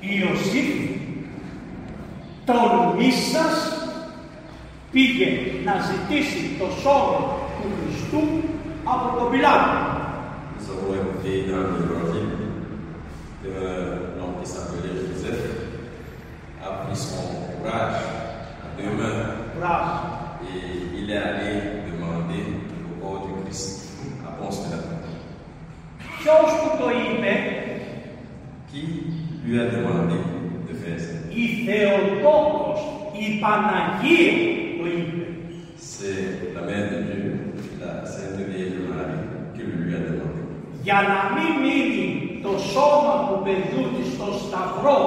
Ιωσήφ, τολμή σας πήγε να ζητήσει το σώμα του Χριστού από τον Πιλάτο. Nous avons écouté dans le l'évangile que l'homme qui s'appelait Joseph a pris son courage à deux mains courage. et il est allé demander au corps du Christ à Ponce de la Ποιος που το είπε η Θεοτόκος, η Παναγία, το είπε. Σε τα μέντε του, τα σέντε και η Για να μην μείνει το σώμα του παιδού της στο σταυρό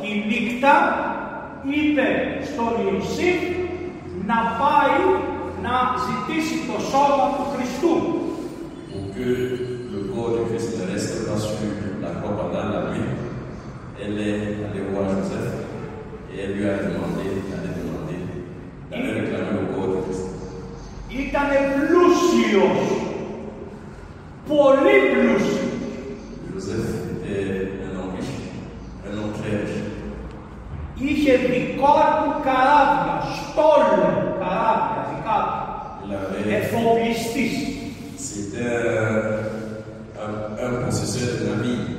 τη νύχτα, είπε στον Ιωσήφ να πάει να ζητήσει το σώμα του Χριστού. Ο κύριος, Elle είναι η Λεωάννη, η Λεωάννη, η Λεωάννη, η Λεωάννη, η Λεωάννη, η Λεωάννη, η Λεωάννη, η Λεωάννη, η του.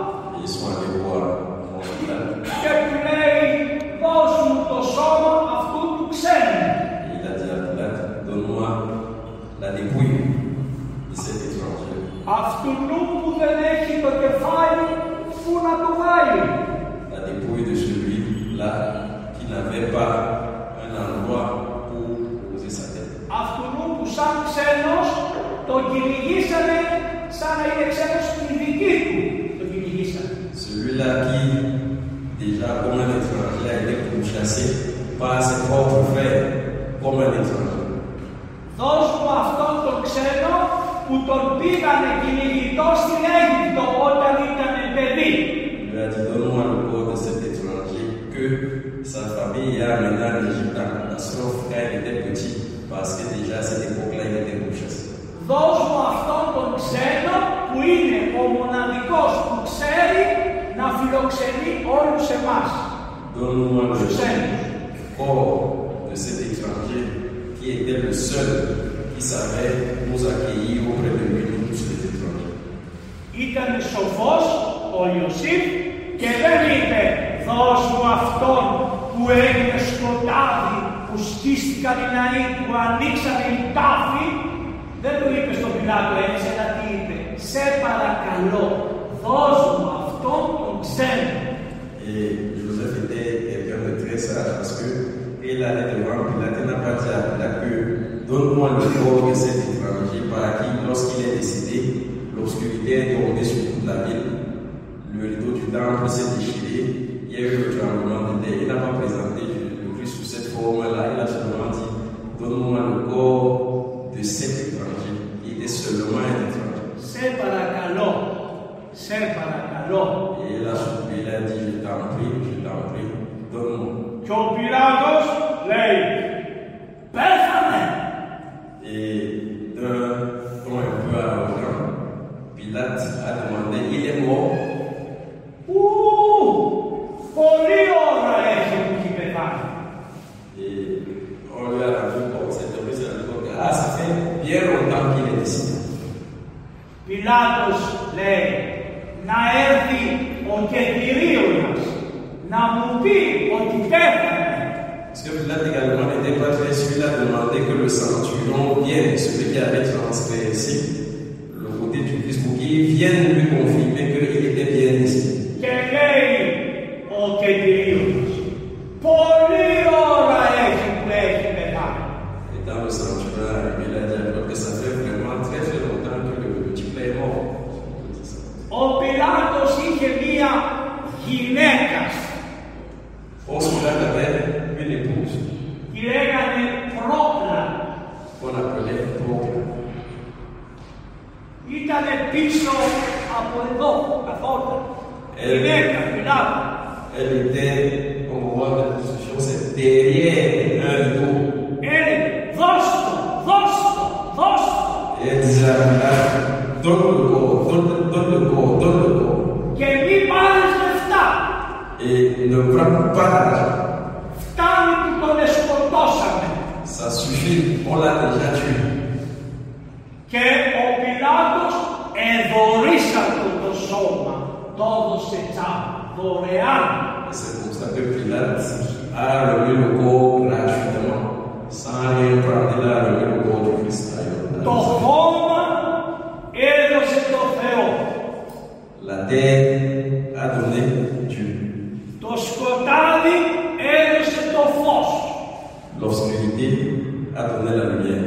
Αυτού που δεν έχει το κεφάλι, πού να La dépouille de celui là qui n'avait pas un endroit pour poser sa tête. Αυτού που σαν ξένος τον κυνηγήσανε σαν να είναι ξένος στην Celui là qui déjà comme un étranger a été pourchassé par ses propres frères comme un étranger. Δώσ' μου αυτόν τον ξένο που τον πήγανε κυνηγητό στην Αίγυπτο όταν ήταν παιδί. Nous attendons à de cet étranger que sa famille a mené en Égypte à frère était petit parce que déjà à cette époque-là il était bouchassé. Δώσ' μου αυτόν τον ξένο που είναι ο που ξέρει να φιλοξενει εμάς. Donne-moi le corps de cet étranger qui était le seul Ισαβέλ, Μουζακεϊ, ο Πρεπεμίνου του Σιλιτρώνη. Ήταν σοφός ο Ιωσήφ και δεν είπε «Δώσ' μου αυτόν που έγινε σκοτάδι, που σκίστηκαν οι ναοί, που ανοίξαν οι τάφοι». Δεν του είπε στον Πιλάτο έτσι, αλλά τι είπε «Σε παρακαλώ, δώσ' fazer that was Φτάνει που τον εσκοτώσαμε. Ça suffit, on l'a déjà tué. Και ο Πιλάτος εδωρίσατε το σώμα, το έδωσε δωρεάν. C'est pour ça que Pilate a remis le corps gratuitement, sans rien prendre, il a remis le corps du Christ La terre a donné Dieu. L'obscurité a donné la lumière.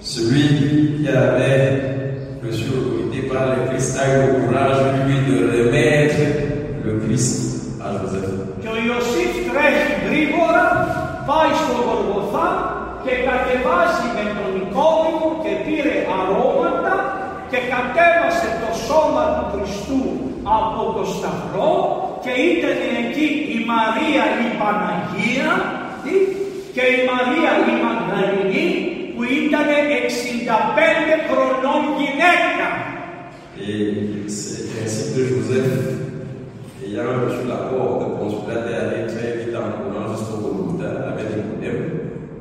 Celui qui avait l'autorité par le Christ a eu le courage, lui, de remettre le Christ Maria i Παναγία και η Μαρία η Μαγδαληνή που ήταν 65 χρονών γυναίκα. Et c'est ainsi que Joseph, ayant reçu l'accord de consulat d'aller très vite en courant jusqu'au Golgotha avec des Nicodème,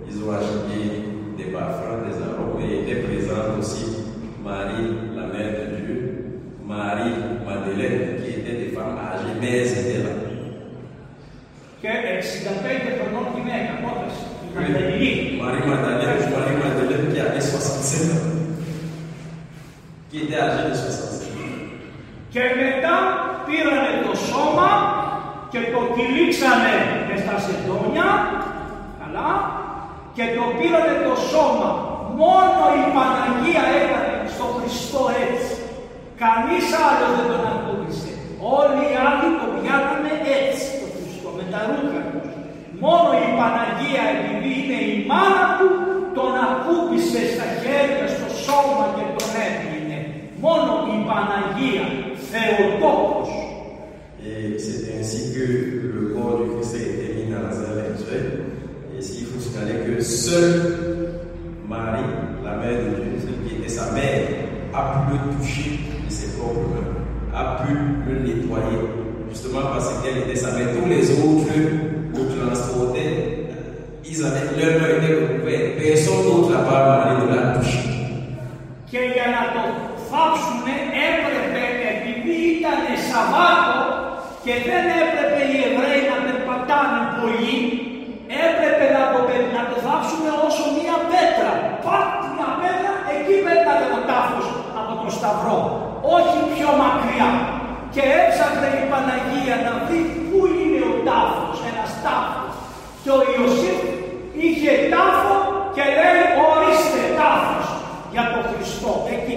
ils ont acheté des parfums, des arômes et étaient présents aussi Marie, la mère de Dieu, Marie, Madeleine, qui étaient des femmes âgées, mais elles étaient là. 65 χρονών γυναίκα, απόφαση. Maria Madalena de Maria Madalena, que avait 65 ans, qui était âgée de 65 ans. Και μετά πήρανε το σώμα και το κυλίξανε με στα σεντόνια, καλά, και το πήρανε το σώμα. Μόνο η Παναγία έκανε στο Χριστό έτσι. Κανείς άλλος δεν τον ακούγησε. Όλοι οι άλλοι το πιάνανε έτσι το Χριστό, με τα ρούχα του. Et c'est ainsi que le corps du Christ a été mis dans la salle actuelle. Et ce qu'il faut signaler que seule Marie, la mère de Dieu, celle qui était sa mère, a pu le toucher de ses propres a pu le nettoyer, justement parce qu'elle était sa mère. Tous les autres φάψουν έπρεπε επειδή ήταν Σαββάτο και δεν έπρεπε οι Εβραίοι να περπατάνε πολύ, έπρεπε να το, να το μία πέτρα. Πάτε μια πετρα Πάτ εκεί πέτανε ο τάφος από τον Σταυρό, όχι πιο μακριά. Και έψαχνε η Παναγία να δει πού είναι ο τάφος, ένας τάφος. Και ο Ιωσήφ είχε τάφο και λέει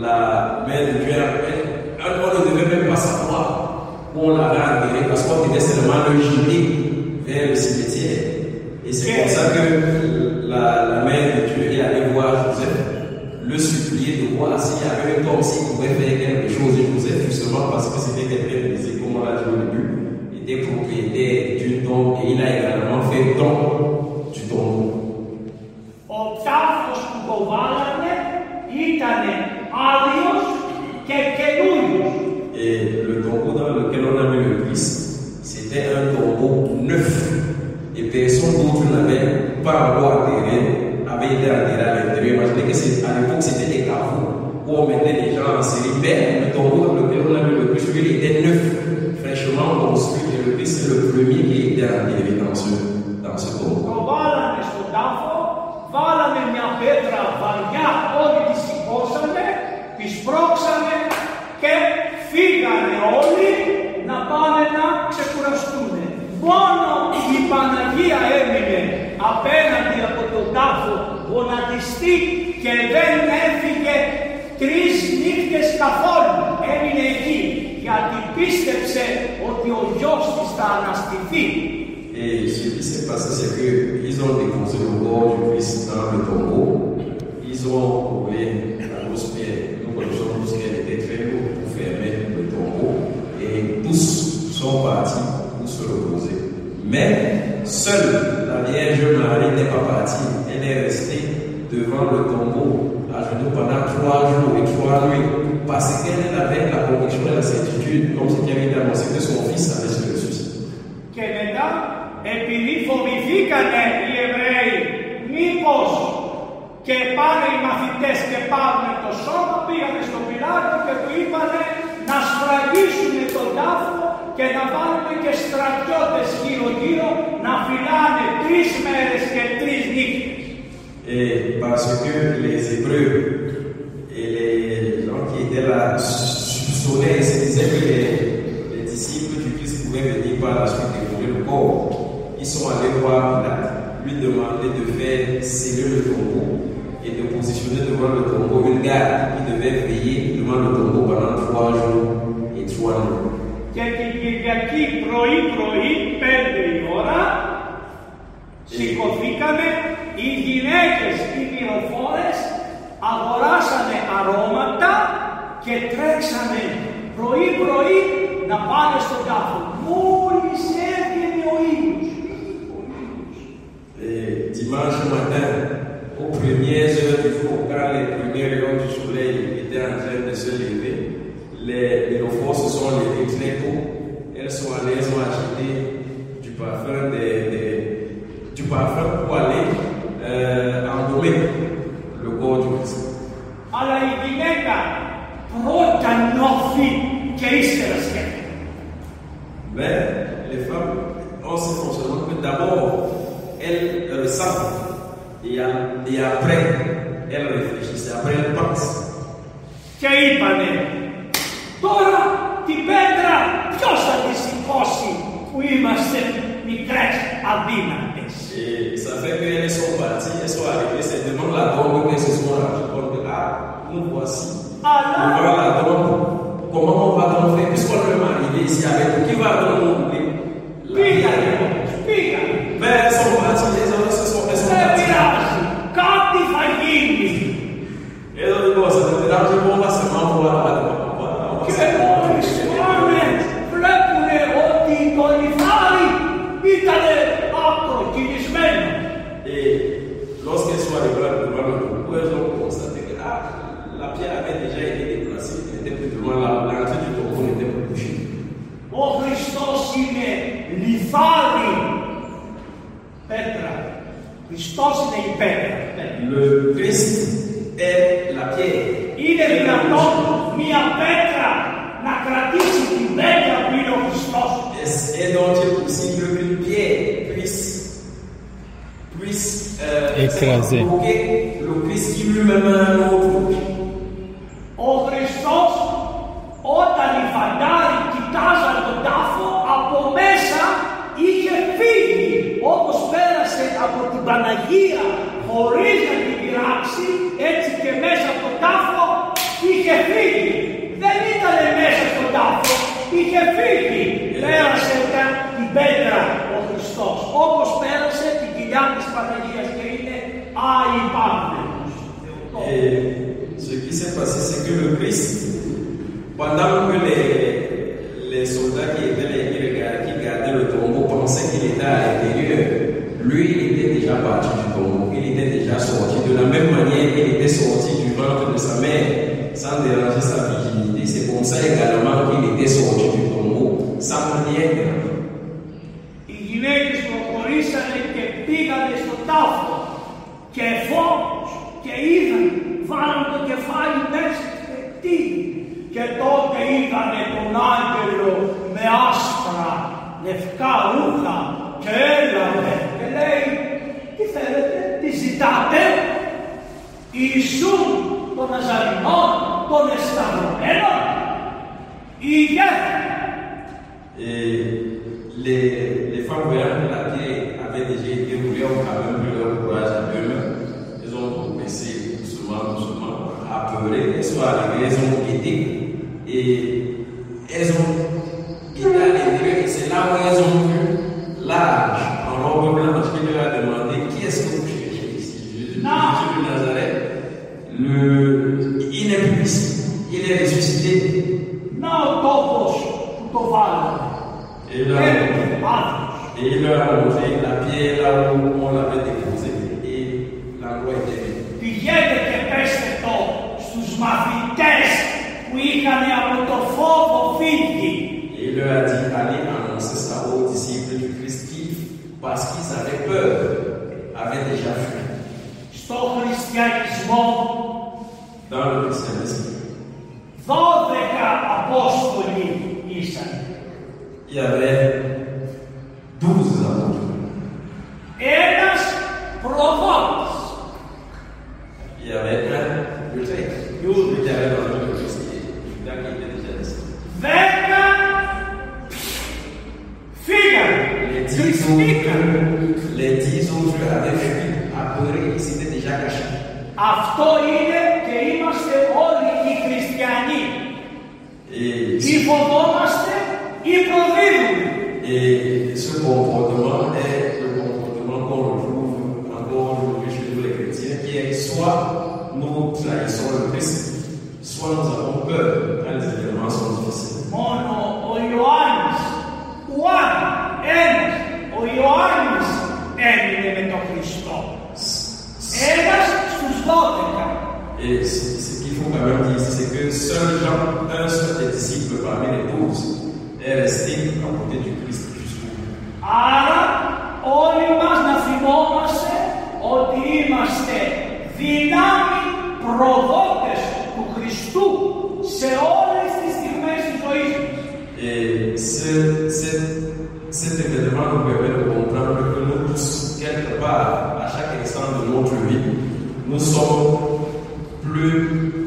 la mère de Dieu on ne devait même pas savoir où on l'avait enterré parce qu'on était seulement le gilet vers le cimetière. Et c'est pour ça que la, mère de Dieu est allée voir Joseph, le supplier de voir s'il y avait un homme, s'il pouvait faire quelque chose. Et Joseph, justement, parce que c'était quelqu'un de comme on l'a dit au début, était propriétaire du tombe et il a également fait don du tombeau. Et le tombeau dans lequel on a mis le Christ, c'était un tombeau neuf. Et personne tu n'avait pas encore atterré, avait été atterré à l'intérieur. Imaginez que à l'époque, c'était des caveaux où on mettait les gens en série. Mais le tombeau dans lequel on a mis le Christ, il était neuf, fraîchement construit. Et le Christ, est le premier qui était adhéré dans ce, dans ce tombeau. Τη σπρώξανε και φύγανε όλοι να πάνε να ξεκουραστούν. Μόνο η Παναγία έμεινε απέναντι από τον τάφο γονατιστή και δεν έφυγε τρεις νύχτες καθόλου. Έμεινε εκεί γιατί πίστεψε ότι ο γιος της θα αναστηθεί. Et ce qui s'est passé, c'est qu'ils ont déposé le corps du Christ dans le tombeau. Ils ont trouvé Seule la Vierge Marie n'est pas partie. Elle est restée devant le tombeau, à genoux pendant trois jours et trois nuits, parce qu'elle avait la conviction et la certitude, comme ce qui avait été annoncé, que son fils allait se ressusciter. επειδή φοβηθήκανε οι Εβραίοι μήπως και πάνε οι μαθητές και πάρουν το σώμα πήγανε στον Πιλάτο και του είπανε να σφραγίσουν τον τάφο et parce que les Hébreux et les gens qui étaient là soupçonnaient se disaient que les, disciples du Christ pouvaient venir par la suite du le corps. Ils sont allés voir Pilate, lui demander de faire sceller le tombeau et de positionner devant le tombeau une garde qui devait veiller devant le tombeau pendant trois jours et trois nuits. εκεί πρωί πρωί, πέντε η ώρα, σηκωθήκαμε, οι γυναίκες, οι μυροφόρες, αγοράσανε αρώματα και τρέξανε πρωί πρωί να πάνε στον τάφο. Μόλις έβγαινε ο ήλιος. Τιμάζω ε, μετά, ο πρινιέζε ώρα τη φωκάλη, ο πρινιέριό σου λέει, η τέρα ξέρετε σε λίγη, λέει, μυροφόρες όλοι, δείξνε elles sont allées, elles ont acheté du parfum, du parfum pour aller euh, le corps du Christ. Mais les femmes ont ce fonctionnement que d'abord elles ressentent et, après elles réfléchissent, après elles pensent. elles sont parties, elles sont arrivées, c'est devant la tombe qu'elles se sont rendues compte que, ah, nous voici. Ah, la comment on va donc faire Puisqu'on est arrivé ici avec qui va donc Le Christ est la pierre. Il est Είναι δυνατόν μια πέτρα να la την qui που είναι ο Χριστός. Es est donc possible qu'une pierre puisse puisse euh, écraser le Christ qui lui-même un autre. Et Ce qui s'est passé, c'est que le Christ, pendant que les, les soldats qui étaient les qui qui gardaient le tombeau pensaient qu'il était à l'intérieur, lui, était déjà parti du tombeau, il était déjà sorti. De la même manière, qu'il était sorti du ventre de sa mère, sans déranger sa virginité. C'est comme ça également qu'il était sorti du tombeau. Σαμονιέτερα. Οι γυναίκες προχωρήσανε και πήγανε στο τάφο και φόβος και είδαν, βάλαν το κεφάλι μέσα και τι. Και τότε είδανε τον άγγελο με άσπρα λευκά ρούχα και έλαβε και λέει τι θέλετε, τι ζητάτε. Ιησού τον Αζαρινό, τον Εσταυρωμένο, ηγέθη Et les, les femmes voyageantes qui avaient déjà été ont quand même pris leur courage à deux mains. Elles ont commencé doucement, doucement à pleurer. Elles sont arrivées, elles ont été Et Et il leur a montré la pierre là où on l'avait déposée et loi était vide. il leur a dit, allez annoncer ça aux disciples du Christ parce qu'ils avaient peur. και Αβραάμ 12 Ένας προφώτης. Η Αβραάμ Ιούδη και Αβραάμ Δέκα Αυτό είναι και είμαστε όλοι οι χριστιανοί. φοβόμαστε Et ce comportement est le comportement qu'on retrouve encore aujourd'hui chez nous les chrétiens, qui est soit nous trahissons le Christ, soit nous avons peur quand les événements sont difficiles. Et ce qu'il faut quand même dire, c'est que seul Jean, un seul des disciples parmi les douze, est resté à côté du Christ jusqu'au bout. Άρα όλοι είμαστε δυνάμει του σε Et c'est, cet événement nous permet de comprendre que nous tous, quelque part, à chaque instant de notre vie, nous sommes plus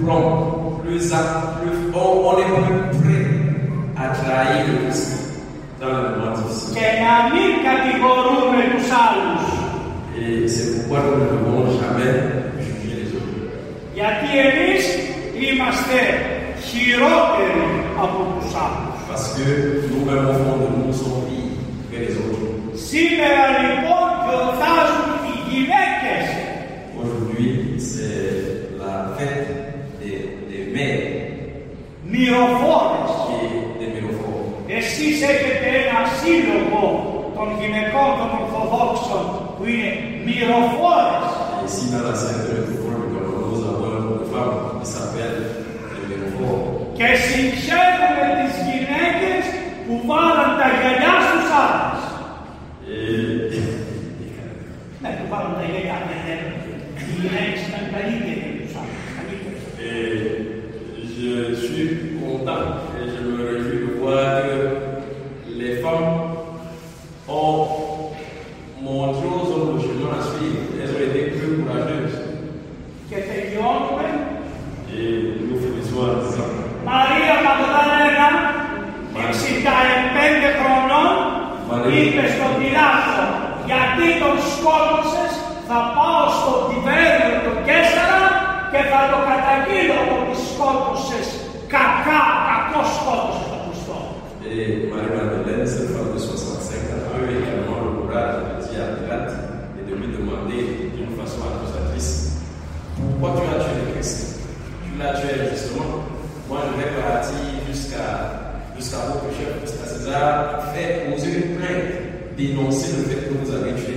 prompt plus aptes, plus, on, on est plus trahir dans le moment Et c'est pourquoi nous ne devons jamais juger les autres. Parce que nous-mêmes, au fond nous, en pires que les autres. Aujourd'hui, c'est la fête des, des mères. Εσείς έχετε ένα σύλλογο των γυναικών των Ορθοδόξων που είναι μυροφόρες. Σήμερα σε και συγχαίρουμε τις γυναίκες που βάλαν τα γυαλιά στους άλλους. Ναι, που βάλαν τα γυαλιά, δεν Οι γυναίκες ήταν καλύτεροι από τους άλλους. Je suis content Et Marie-Madeleine, cette femme de 65 ans, a eu également le courage de dire à Pilate et de lui demander d'une façon accusatrice Pourquoi tu as tué le Christ Tu l'as tué justement. Moi, je vais partir jusqu'à jusqu'à vos jusqu'à César, faire poser une plainte, dénoncer le fait que vous avez tué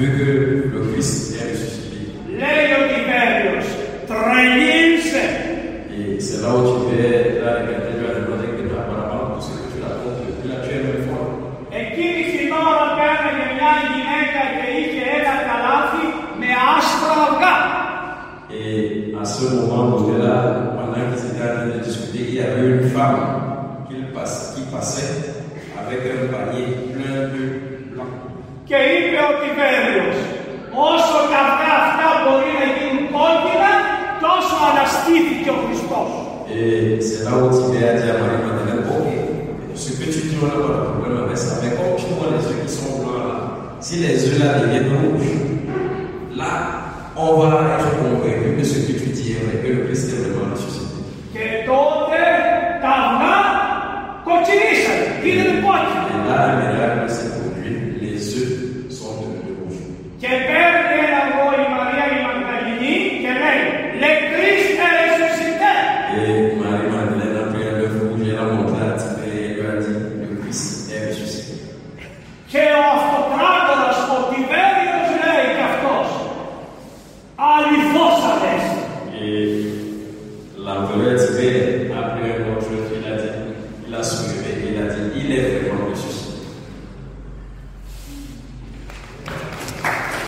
Bugün Et c'est là où a dit à Marie-Madeleine, bon, ce que tu dis, on n'a pas de problème avec ça, mais quand tu vois les yeux qui sont blancs là, si les yeux là deviennent rouges, là, on va être convaincus.